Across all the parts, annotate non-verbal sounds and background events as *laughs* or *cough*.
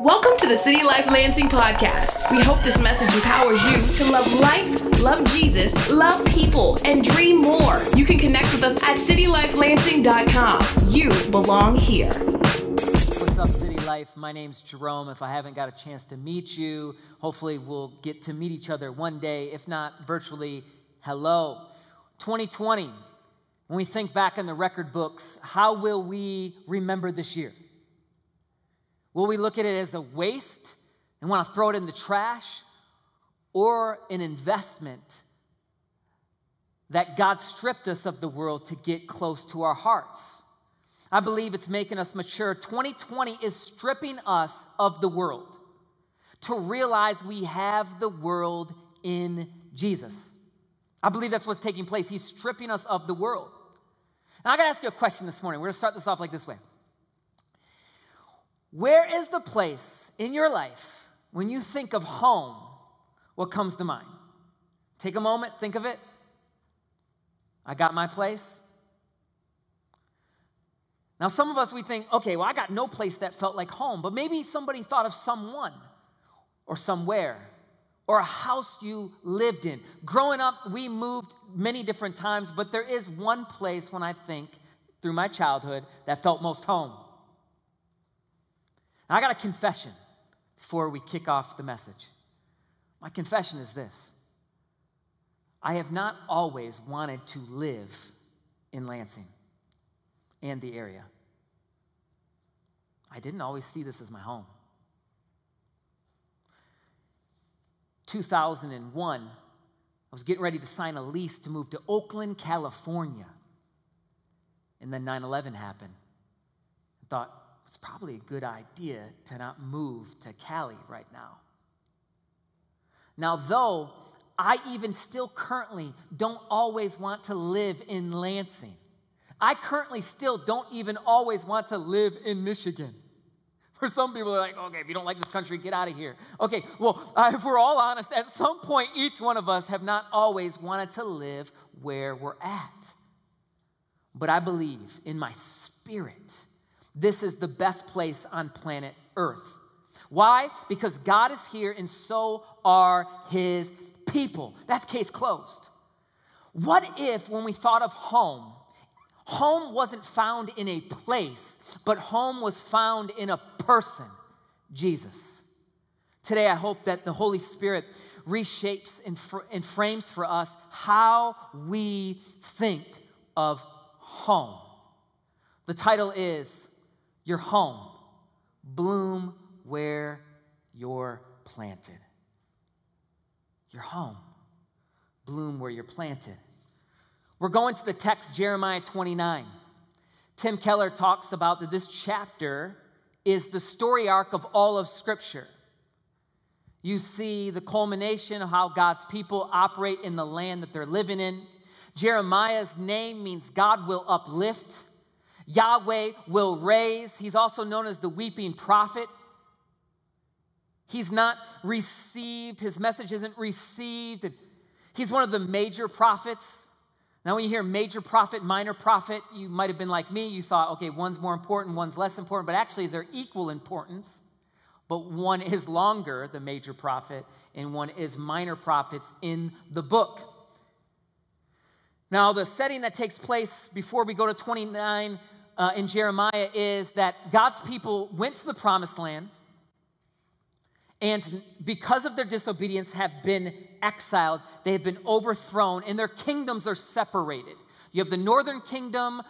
Welcome to the City Life Lansing podcast. We hope this message empowers you to love life, love Jesus, love people, and dream more. You can connect with us at citylifelansing.com. You belong here. What's up, City Life? My name's Jerome. If I haven't got a chance to meet you, hopefully we'll get to meet each other one day. If not virtually, hello. 2020, when we think back in the record books, how will we remember this year? Will we look at it as a waste and want to throw it in the trash or an investment that God stripped us of the world to get close to our hearts? I believe it's making us mature. 2020 is stripping us of the world to realize we have the world in Jesus. I believe that's what's taking place. He's stripping us of the world. Now, I got to ask you a question this morning. We're to start this off like this way. Where is the place in your life when you think of home? What comes to mind? Take a moment, think of it. I got my place. Now, some of us, we think, okay, well, I got no place that felt like home, but maybe somebody thought of someone or somewhere or a house you lived in. Growing up, we moved many different times, but there is one place when I think through my childhood that felt most home. I got a confession before we kick off the message. My confession is this I have not always wanted to live in Lansing and the area. I didn't always see this as my home. 2001, I was getting ready to sign a lease to move to Oakland, California. And then 9 11 happened. I thought, it's probably a good idea to not move to Cali right now. Now, though I even still currently don't always want to live in Lansing, I currently still don't even always want to live in Michigan. *laughs* For some people, they're like, okay, if you don't like this country, get out of here. Okay, well, *laughs* uh, if we're all honest, at some point, each one of us have not always wanted to live where we're at. But I believe in my spirit this is the best place on planet Earth. Why? Because God is here and so are his people. That's case closed. What if, when we thought of home, home wasn't found in a place, but home was found in a person, Jesus? Today, I hope that the Holy Spirit reshapes and, fr- and frames for us how we think of home. The title is your home. Bloom where you're planted. Your home. Bloom where you're planted. We're going to the text, Jeremiah 29. Tim Keller talks about that this chapter is the story arc of all of Scripture. You see the culmination of how God's people operate in the land that they're living in. Jeremiah's name means God will uplift. Yahweh will raise. He's also known as the weeping prophet. He's not received, his message isn't received. He's one of the major prophets. Now, when you hear major prophet, minor prophet, you might have been like me. You thought, okay, one's more important, one's less important, but actually they're equal importance. But one is longer, the major prophet, and one is minor prophets in the book. Now, the setting that takes place before we go to 29 uh, in Jeremiah is that God's people went to the promised land and because of their disobedience have been exiled. They have been overthrown and their kingdoms are separated. You have the northern kingdom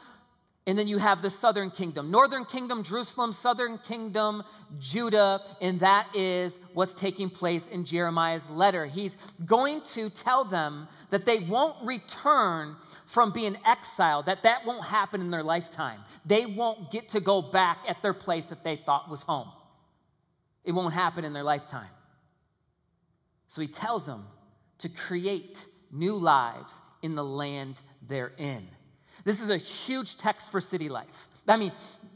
and then you have the southern kingdom northern kingdom jerusalem southern kingdom judah and that is what's taking place in jeremiah's letter. He's going to tell them that they won't return from being exiled that that won't happen in their lifetime. They won't get to go back at their place that they thought was home. It won't happen in their lifetime. So he tells them to create new lives in the land they're in this is a huge text for city life. I mean,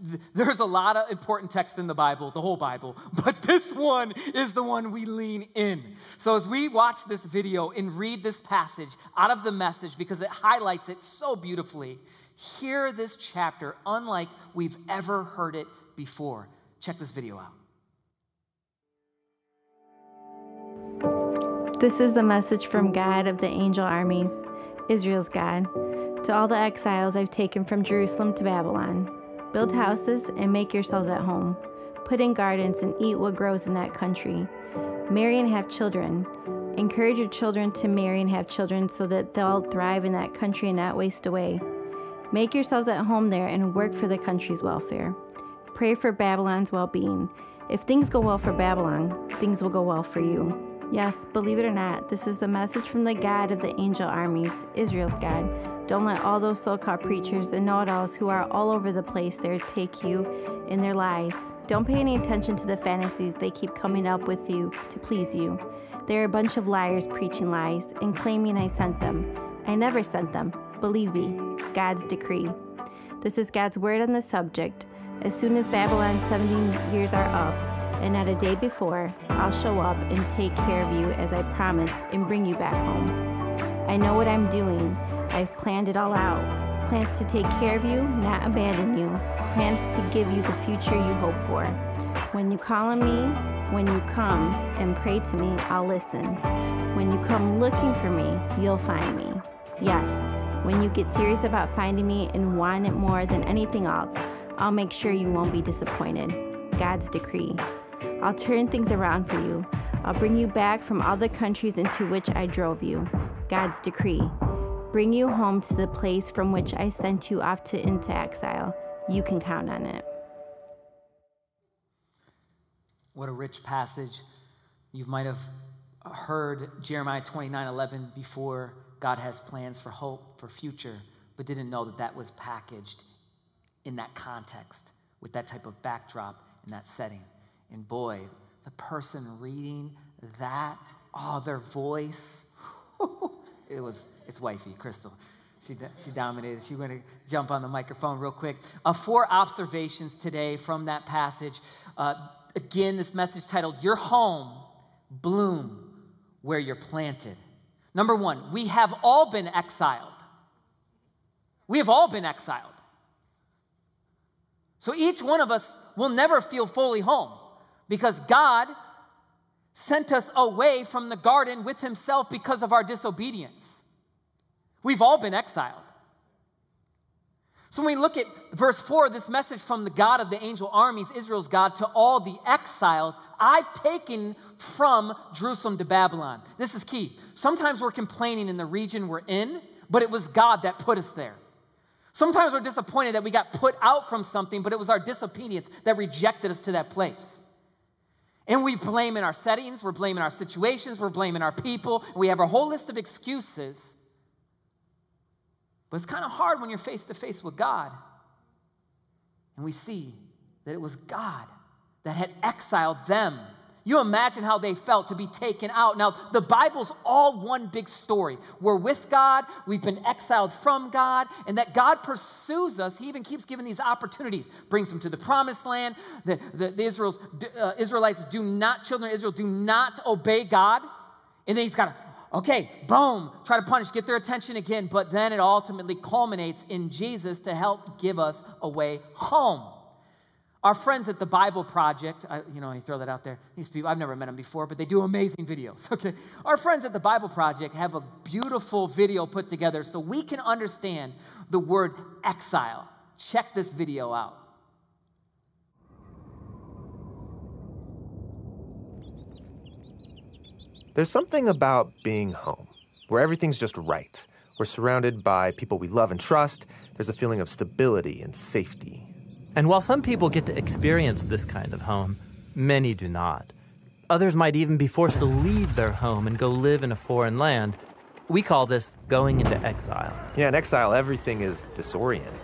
th- there's a lot of important texts in the Bible, the whole Bible, *laughs* but this one is the one we lean in. So as we watch this video and read this passage out of the message, because it highlights it so beautifully, hear this chapter unlike we've ever heard it before. Check this video out. This is the message from God of the angel armies, Israel's God. To all the exiles I've taken from Jerusalem to Babylon, build houses and make yourselves at home. Put in gardens and eat what grows in that country. Marry and have children. Encourage your children to marry and have children so that they'll thrive in that country and not waste away. Make yourselves at home there and work for the country's welfare. Pray for Babylon's well being. If things go well for Babylon, things will go well for you. Yes, believe it or not, this is the message from the God of the angel armies, Israel's God. Don't let all those so called preachers and know it alls who are all over the place there take you in their lies. Don't pay any attention to the fantasies they keep coming up with you to please you. They're a bunch of liars preaching lies and claiming I sent them. I never sent them. Believe me, God's decree. This is God's word on the subject. As soon as Babylon's 70 years are up, and not a day before, I'll show up and take care of you as I promised and bring you back home. I know what I'm doing. I've planned it all out. Plans to take care of you, not abandon you. Plans to give you the future you hope for. When you call on me, when you come and pray to me, I'll listen. When you come looking for me, you'll find me. Yes, when you get serious about finding me and want it more than anything else, I'll make sure you won't be disappointed. God's decree. I'll turn things around for you. I'll bring you back from all the countries into which I drove you. God's decree. Bring you home to the place from which I sent you off to into exile. You can count on it. What a rich passage. You might have heard Jeremiah 29 11 before God has plans for hope, for future, but didn't know that that was packaged in that context with that type of backdrop in that setting. And boy, the person reading that, oh, their voice, *laughs* it was, it's wifey, Crystal. She, she dominated. She went to jump on the microphone real quick. Uh, four observations today from that passage. Uh, again, this message titled, Your Home, Bloom Where You're Planted. Number one, we have all been exiled. We have all been exiled. So each one of us will never feel fully home because God sent us away from the garden with Himself because of our disobedience. We've all been exiled. So when we look at verse 4, this message from the God of the angel armies, Israel's God, to all the exiles I've taken from Jerusalem to Babylon. This is key. Sometimes we're complaining in the region we're in, but it was God that put us there. Sometimes we're disappointed that we got put out from something, but it was our disobedience that rejected us to that place. And we blame in our settings, we're blaming our situations, we're blaming our people, we have a whole list of excuses. But it's kind of hard when you're face to face with God. And we see that it was God that had exiled them you imagine how they felt to be taken out. Now, the Bible's all one big story. We're with God, we've been exiled from God, and that God pursues us. He even keeps giving these opportunities, brings them to the promised land. The, the, the Israel's, uh, Israelites do not, children of Israel, do not obey God. And then he's got to, okay, boom, try to punish, get their attention again. But then it ultimately culminates in Jesus to help give us a way home. Our friends at the Bible Project, I, you know, I throw that out there. These people, I've never met them before, but they do amazing videos. *laughs* Okay. Our friends at the Bible Project have a beautiful video put together so we can understand the word exile. Check this video out. There's something about being home where everything's just right. We're surrounded by people we love and trust. There's a feeling of stability and safety. And while some people get to experience this kind of home, many do not. Others might even be forced to leave their home and go live in a foreign land. We call this going into exile. Yeah, in exile, everything is disoriented.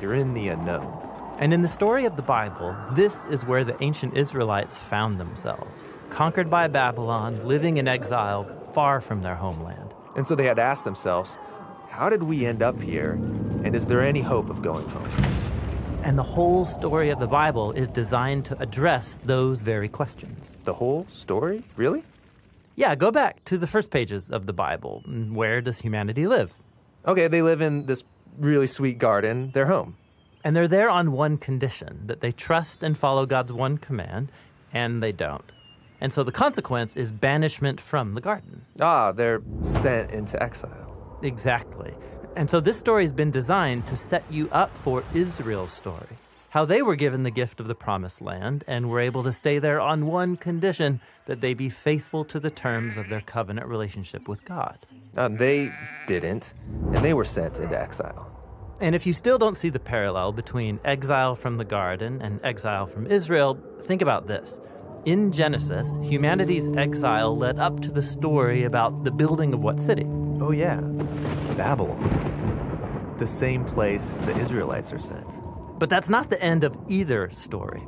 You're in the unknown. And in the story of the Bible, this is where the ancient Israelites found themselves conquered by Babylon, living in exile, far from their homeland. And so they had asked themselves, How did we end up here? And is there any hope of going home? And the whole story of the Bible is designed to address those very questions. The whole story? Really? Yeah, go back to the first pages of the Bible. Where does humanity live? Okay, they live in this really sweet garden, their home. And they're there on one condition that they trust and follow God's one command, and they don't. And so the consequence is banishment from the garden. Ah, they're sent into exile. Exactly. And so this story has been designed to set you up for Israel's story. How they were given the gift of the promised land and were able to stay there on one condition that they be faithful to the terms of their covenant relationship with God. Uh, they didn't, and they were sent into exile. And if you still don't see the parallel between exile from the garden and exile from Israel, think about this. In Genesis, humanity's exile led up to the story about the building of what city? Oh, yeah, Babylon. The same place the Israelites are sent. But that's not the end of either story.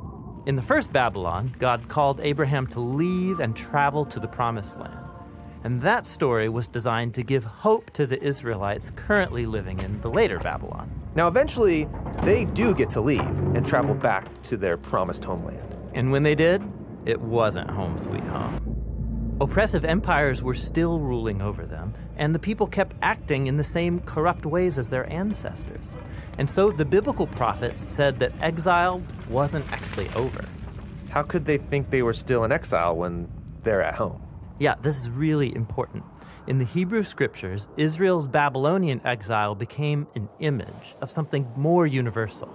In the first Babylon, God called Abraham to leave and travel to the promised land. And that story was designed to give hope to the Israelites currently living in the later Babylon. Now, eventually, they do get to leave and travel back to their promised homeland. And when they did, it wasn't home sweet home. Oppressive empires were still ruling over them, and the people kept acting in the same corrupt ways as their ancestors. And so the biblical prophets said that exile wasn't actually over. How could they think they were still in exile when they're at home? Yeah, this is really important. In the Hebrew scriptures, Israel's Babylonian exile became an image of something more universal.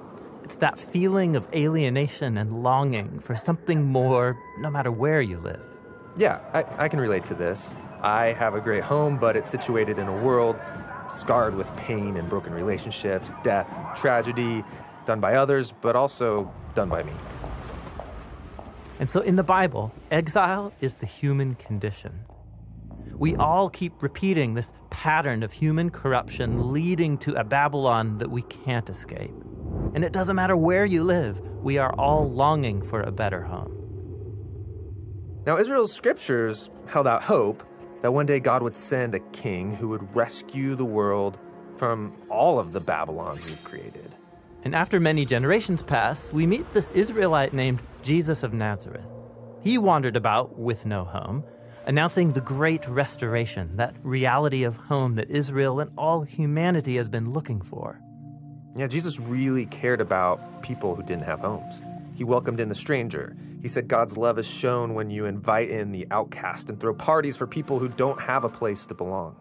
It's that feeling of alienation and longing for something more, no matter where you live. Yeah, I, I can relate to this. I have a great home, but it's situated in a world scarred with pain and broken relationships, death, tragedy, done by others, but also done by me. And so in the Bible, exile is the human condition. We all keep repeating this pattern of human corruption leading to a Babylon that we can't escape. And it doesn't matter where you live, we are all longing for a better home. Now, Israel's scriptures held out hope that one day God would send a king who would rescue the world from all of the Babylons we've created. And after many generations pass, we meet this Israelite named Jesus of Nazareth. He wandered about with no home, announcing the great restoration, that reality of home that Israel and all humanity has been looking for. Yeah, Jesus really cared about people who didn't have homes. He welcomed in the stranger. He said God's love is shown when you invite in the outcast and throw parties for people who don't have a place to belong.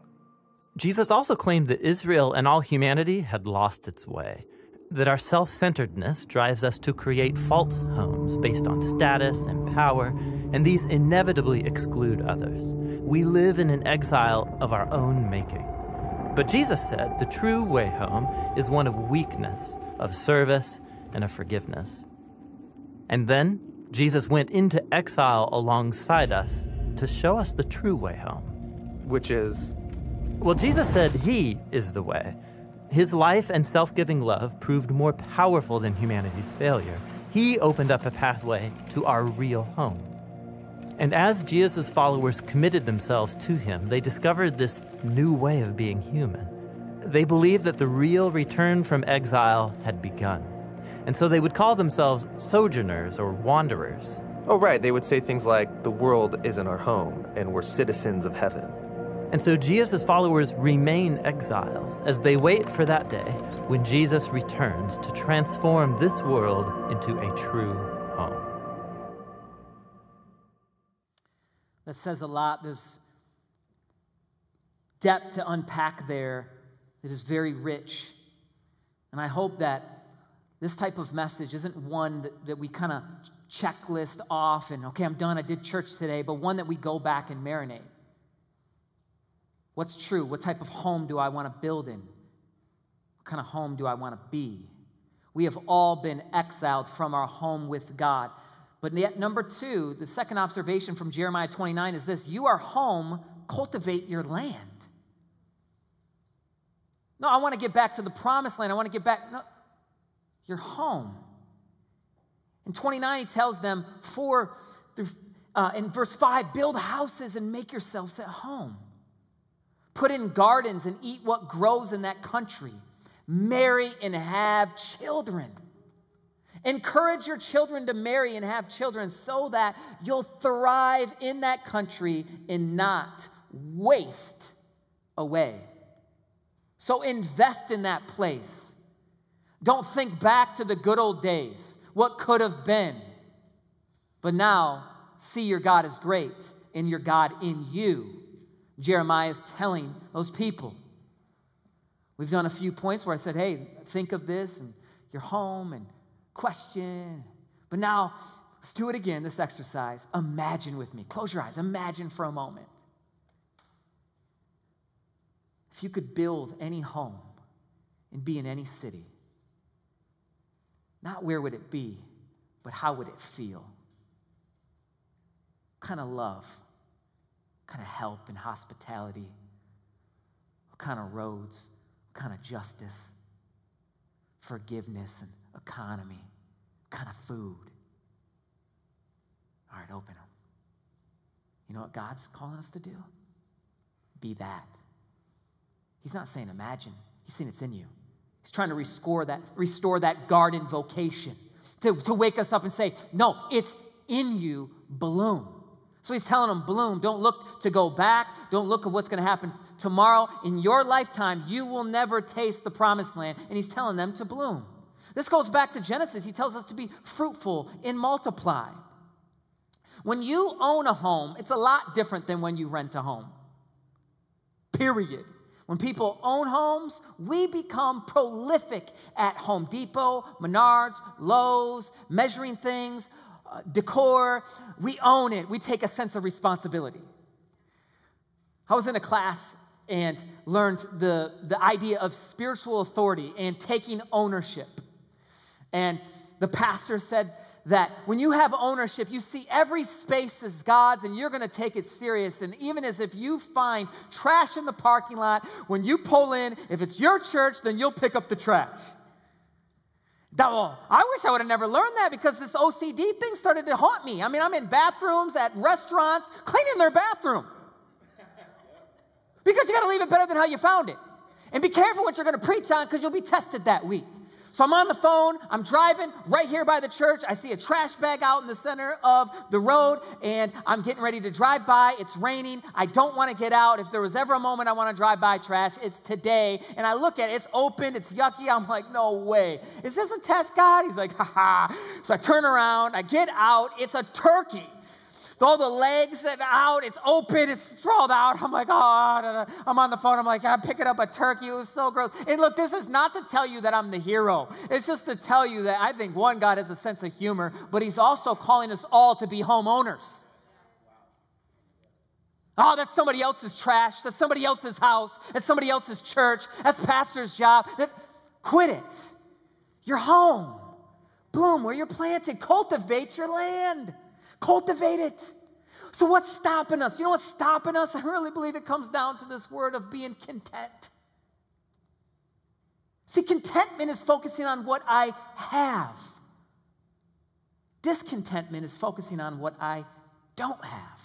Jesus also claimed that Israel and all humanity had lost its way that our self centeredness drives us to create false homes based on status and power, and these inevitably exclude others. We live in an exile of our own making. But Jesus said the true way home is one of weakness, of service, and of forgiveness. And then Jesus went into exile alongside us to show us the true way home. Which is? Well, Jesus said He is the way. His life and self giving love proved more powerful than humanity's failure. He opened up a pathway to our real home. And as Jesus' followers committed themselves to him, they discovered this new way of being human. They believed that the real return from exile had begun. And so they would call themselves sojourners or wanderers. Oh, right. They would say things like, the world isn't our home, and we're citizens of heaven. And so Jesus' followers remain exiles as they wait for that day when Jesus returns to transform this world into a true home. That says a lot. There's depth to unpack there that is very rich. And I hope that this type of message isn't one that, that we kind of checklist off and, okay, I'm done, I did church today, but one that we go back and marinate. What's true? What type of home do I want to build in? What kind of home do I want to be? We have all been exiled from our home with God. But yet, number two, the second observation from Jeremiah 29 is this You are home, cultivate your land. No, I want to get back to the promised land. I want to get back. No, you're home. In 29, he tells them, for uh, in verse 5, build houses and make yourselves at home. Put in gardens and eat what grows in that country. Marry and have children. Encourage your children to marry and have children so that you'll thrive in that country and not waste away. So invest in that place. Don't think back to the good old days, what could have been. But now see your God is great and your God in you. Jeremiah is telling those people. We've done a few points where I said, hey, think of this and your home and question. But now, let's do it again, this exercise. Imagine with me. Close your eyes. Imagine for a moment. If you could build any home and be in any city, not where would it be, but how would it feel? What kind of love? What kind of help and hospitality? What kind of roads? What kind of justice? Forgiveness and economy? What kind of food? All right, open them. You know what God's calling us to do? Be that. He's not saying imagine, he's saying it's in you. He's trying to restore that, restore that garden vocation, to, to wake us up and say, no, it's in you, bloom. So he's telling them, bloom. Don't look to go back. Don't look at what's going to happen tomorrow. In your lifetime, you will never taste the promised land. And he's telling them to bloom. This goes back to Genesis. He tells us to be fruitful and multiply. When you own a home, it's a lot different than when you rent a home. Period. When people own homes, we become prolific at Home Depot, Menards, Lowe's, measuring things, uh, decor. We own it. We take a sense of responsibility. I was in a class and learned the, the idea of spiritual authority and taking ownership. And the pastor said that when you have ownership, you see every space as God's and you're going to take it serious. And even as if you find trash in the parking lot, when you pull in, if it's your church, then you'll pick up the trash. That, well, I wish I would have never learned that because this OCD thing started to haunt me. I mean, I'm in bathrooms at restaurants cleaning their bathroom. Because you got to leave it better than how you found it. And be careful what you're going to preach on because you'll be tested that week. So I'm on the phone, I'm driving right here by the church. I see a trash bag out in the center of the road, and I'm getting ready to drive by. It's raining. I don't want to get out. If there was ever a moment I want to drive by trash, it's today. And I look at it, it's open, it's yucky. I'm like, no way. Is this a test, God? He's like, ha ha. So I turn around, I get out, it's a turkey all the legs that out, it's open, it's sprawled out. I'm like, oh, I'm on the phone. I'm like, I'm picking up a turkey. It was so gross. And look, this is not to tell you that I'm the hero. It's just to tell you that I think one, God has a sense of humor, but He's also calling us all to be homeowners. Oh, that's somebody else's trash. That's somebody else's house. That's somebody else's church. That's pastor's job. That, quit it. You're home. Bloom where you're planted. Cultivate your land. Cultivate it. So, what's stopping us? You know what's stopping us? *laughs* I really believe it comes down to this word of being content. See, contentment is focusing on what I have, discontentment is focusing on what I don't have.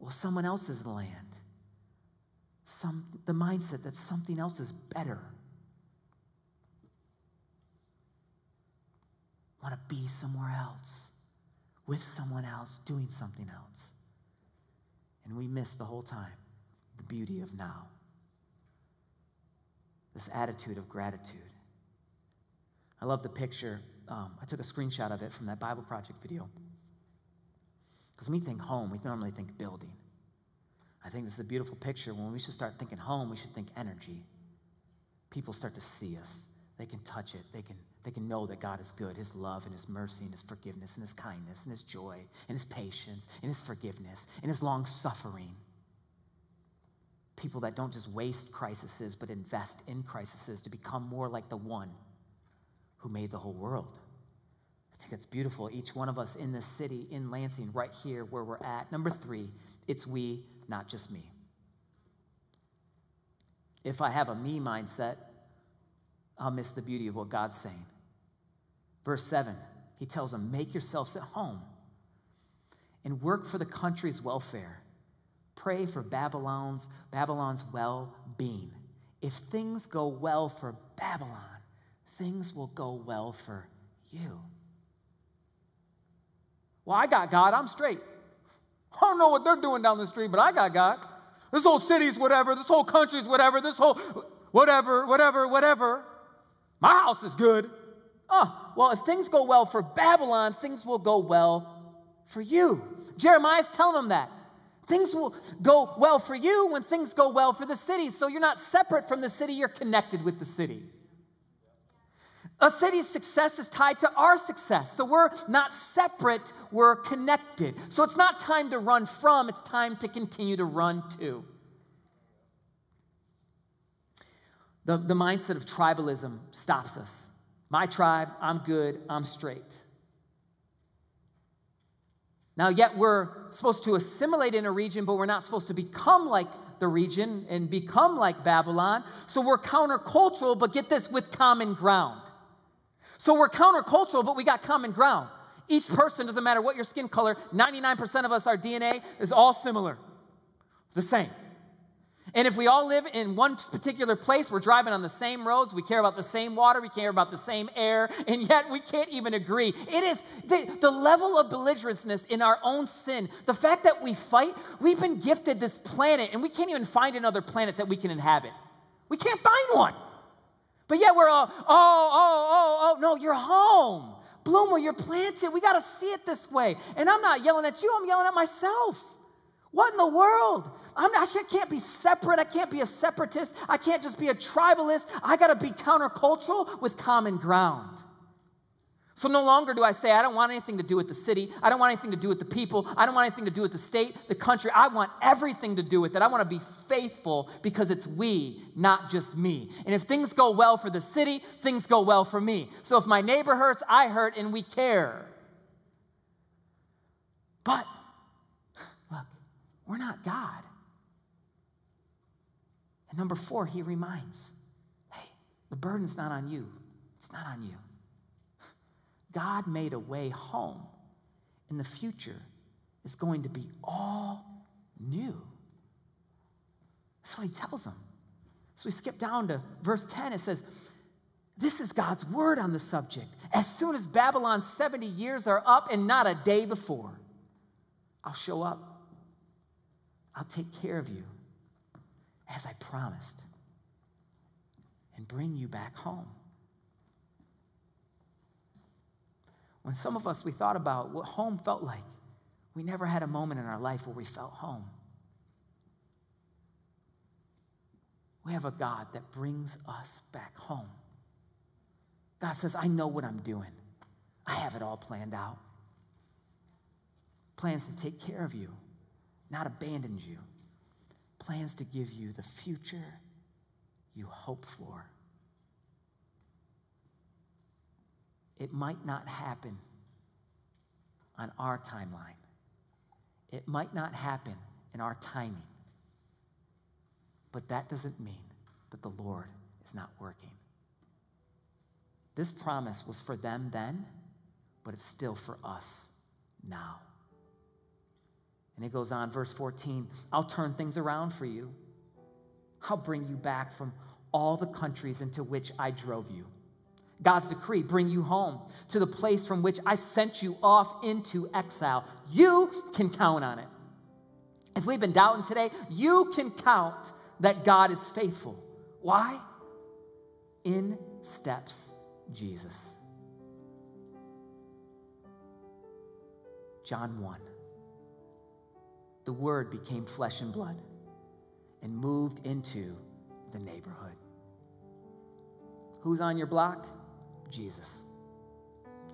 Well, someone else's land. Some, the mindset that something else is better. Want to be somewhere else, with someone else, doing something else. And we miss the whole time the beauty of now. This attitude of gratitude. I love the picture. Um, I took a screenshot of it from that Bible Project video. Because we think home, we normally think building. I think this is a beautiful picture. When we should start thinking home, we should think energy. People start to see us. They can touch it. They can they can know that God is good, His love and His mercy and His forgiveness and His kindness and His joy and His patience and His forgiveness and His long suffering. People that don't just waste crises, but invest in crises to become more like the one who made the whole world. I think that's beautiful. Each one of us in this city, in Lansing, right here where we're at. Number three, it's we, not just me. If I have a me mindset, I'll miss the beauty of what God's saying. Verse 7, he tells them, Make yourselves at home and work for the country's welfare. Pray for Babylon's, Babylon's well-being. If things go well for Babylon, things will go well for you. Well, I got God, I'm straight. I don't know what they're doing down the street, but I got God. This whole city's whatever, this whole country's whatever, this whole whatever, whatever, whatever. My house is good. Oh, well, if things go well for Babylon, things will go well for you. Jeremiah's telling them that. Things will go well for you when things go well for the city. So you're not separate from the city, you're connected with the city. A city's success is tied to our success. So we're not separate, we're connected. So it's not time to run from, it's time to continue to run to. The, the mindset of tribalism stops us. My tribe, I'm good, I'm straight. Now, yet we're supposed to assimilate in a region, but we're not supposed to become like the region and become like Babylon. So we're countercultural, but get this with common ground. So we're countercultural, but we got common ground. Each person, doesn't matter what your skin color, 99% of us, our DNA is all similar, the same. And if we all live in one particular place, we're driving on the same roads, we care about the same water, we care about the same air, and yet we can't even agree. It is the, the level of belligerentness in our own sin, the fact that we fight, we've been gifted this planet, and we can't even find another planet that we can inhabit. We can't find one. But yet we're all, oh, oh, oh, oh, no, you're home. Bloomer, you're planted. We got to see it this way. And I'm not yelling at you, I'm yelling at myself. What in the world? I'm, I can't be separate. I can't be a separatist. I can't just be a tribalist. I got to be countercultural with common ground. So no longer do I say, I don't want anything to do with the city. I don't want anything to do with the people. I don't want anything to do with the state, the country. I want everything to do with it. I want to be faithful because it's we, not just me. And if things go well for the city, things go well for me. So if my neighbor hurts, I hurt, and we care. But we're not God. And number four, he reminds hey, the burden's not on you, it's not on you. *laughs* God made a way home. In the future is going to be all new. That's what he tells them. So we skip down to verse 10. It says, This is God's word on the subject. As soon as Babylon's 70 years are up and not a day before, I'll show up. I'll take care of you as I promised and bring you back home. When some of us, we thought about what home felt like, we never had a moment in our life where we felt home. We have a God that brings us back home. God says, I know what I'm doing. I have it all planned out. Plans to take care of you, not abandon you. Plans to give you the future you hope for. It might not happen on our timeline. It might not happen in our timing. But that doesn't mean that the Lord is not working. This promise was for them then, but it's still for us now. And it goes on, verse 14 I'll turn things around for you. I'll bring you back from all the countries into which I drove you. God's decree, bring you home to the place from which I sent you off into exile. You can count on it. If we've been doubting today, you can count that God is faithful. Why? In steps Jesus. John 1. The Word became flesh and blood and moved into the neighborhood. Who's on your block? Jesus.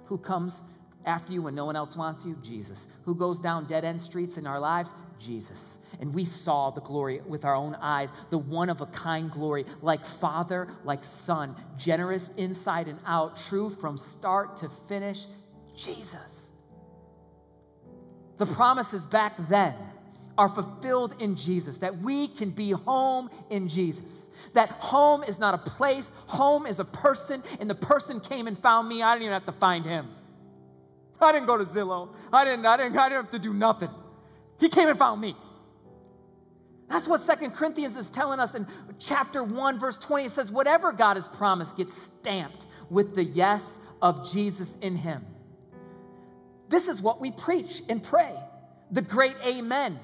Who comes after you when no one else wants you? Jesus. Who goes down dead end streets in our lives? Jesus. And we saw the glory with our own eyes, the one of a kind glory, like Father, like Son, generous inside and out, true from start to finish. Jesus. The promises back then are fulfilled in Jesus, that we can be home in Jesus that home is not a place, home is a person, and the person came and found me. I didn't even have to find him. I didn't go to Zillow. I didn't, I didn't, I didn't have to do nothing. He came and found me. That's what Second Corinthians is telling us in chapter 1, verse 20. It says, Whatever God has promised gets stamped with the yes of Jesus in him. This is what we preach and pray the great amen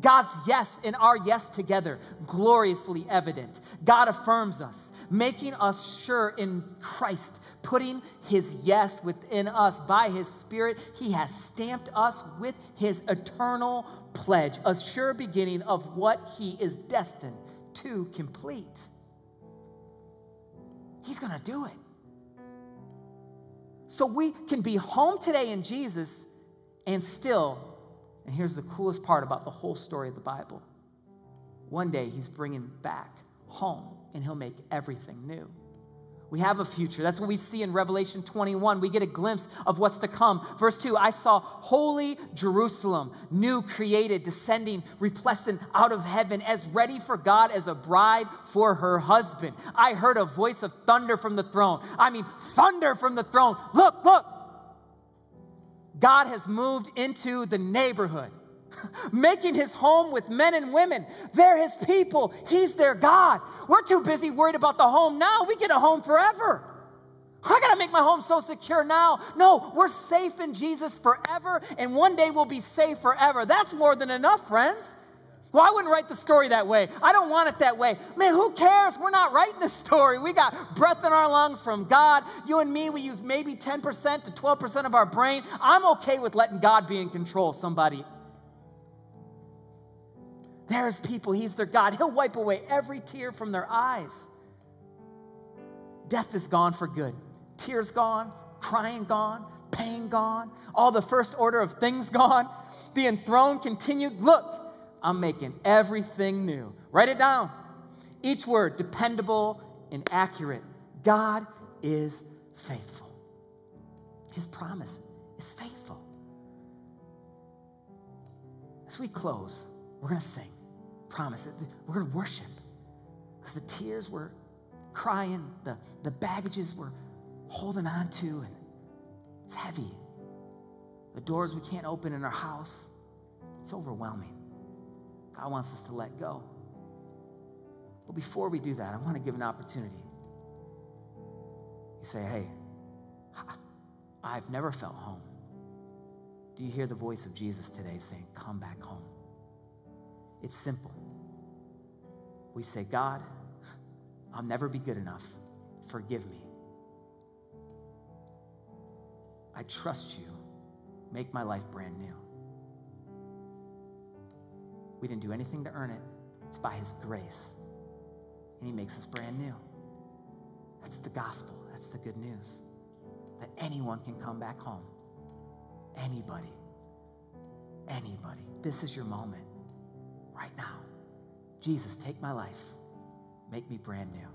God's yes and our yes together, gloriously evident. God affirms us, making us sure in Christ, putting his yes within us by his Spirit. He has stamped us with his eternal pledge, a sure beginning of what he is destined to complete. He's going to do it. So we can be home today in Jesus and still and here's the coolest part about the whole story of the Bible one day he's bringing back home and he'll make everything new. We have a future. That's what we see in Revelation 21. We get a glimpse of what's to come. Verse 2 I saw holy Jerusalem, new created, descending, replenishing out of heaven, as ready for God as a bride for her husband. I heard a voice of thunder from the throne. I mean, thunder from the throne. Look, look, God has moved into the neighborhood, *laughs* making his home with men and women. They're his people, he's their God. We're too busy worried about the home now. We get a home forever. I gotta make my home so secure now. No, we're safe in Jesus forever, and one day we'll be safe forever. That's more than enough, friends. Well, I wouldn't write the story that way. I don't want it that way. Man, who cares? We're not writing the story. We got breath in our lungs from God. You and me, we use maybe 10% to 12% of our brain. I'm okay with letting God be in control, somebody. There's people, He's their God. He'll wipe away every tear from their eyes. Death is gone for good. Tears gone, crying gone, pain gone, all the first order of things gone. The enthroned continued. Look, I'm making everything new. Write it down. Each word dependable and accurate. God is faithful. His promise is faithful. As we close, we're going to sing. Promise. We're going to worship. Because the tears we're crying, the, the baggages we're holding on to, and it's heavy. The doors we can't open in our house, it's overwhelming. God wants us to let go. But before we do that, I want to give an opportunity. You say, hey, I've never felt home. Do you hear the voice of Jesus today saying, come back home? It's simple. We say, God, I'll never be good enough. Forgive me. I trust you. Make my life brand new. We didn't do anything to earn it, it's by His grace. And He makes us brand new. That's the gospel, that's the good news. That anyone can come back home. Anybody. Anybody. This is your moment right now. Jesus, take my life, make me brand new.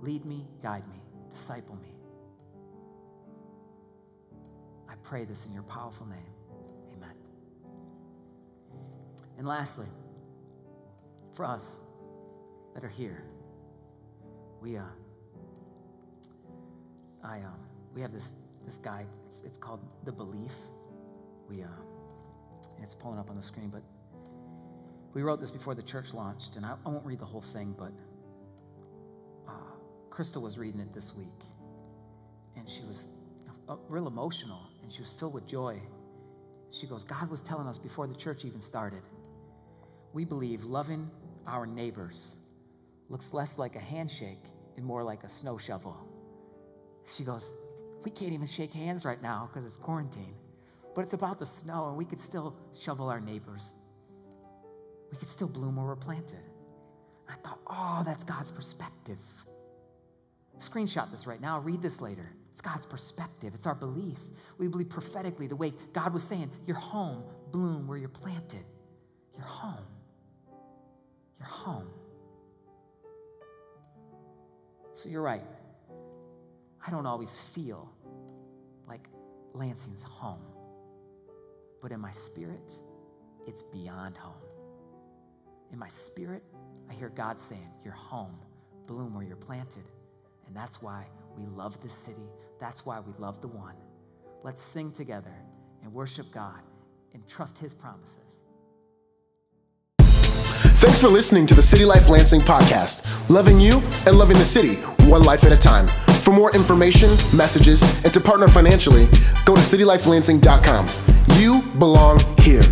Lead me, guide me, disciple me. I pray this in your powerful name. And lastly, for us that are here, we uh, I um, we have this this guide. It's, it's called the Belief. We uh, it's pulling up on the screen, but we wrote this before the church launched, and I, I won't read the whole thing, but uh, Crystal was reading it this week, and she was uh, real emotional, and she was filled with joy. She goes, God was telling us before the church even started we believe loving our neighbors looks less like a handshake and more like a snow shovel. She goes, We can't even shake hands right now because it's quarantine. But it's about the snow, and we could still shovel our neighbors. We could still bloom where we're planted. I thought, oh, that's God's perspective. Screenshot this right now, read this later. It's God's perspective, it's our belief. We believe prophetically the way God was saying, Your home, bloom where you're planted. Your home. You're home. So you're right. I don't always feel like Lansing's home. But in my spirit, it's beyond home. In my spirit, I hear God saying, You're home. Bloom where you're planted. And that's why we love this city. That's why we love the one. Let's sing together and worship God and trust his promises. Thanks for listening to the City Life Lansing podcast, loving you and loving the city, one life at a time. For more information, messages, and to partner financially, go to citylifelansing.com. You belong here.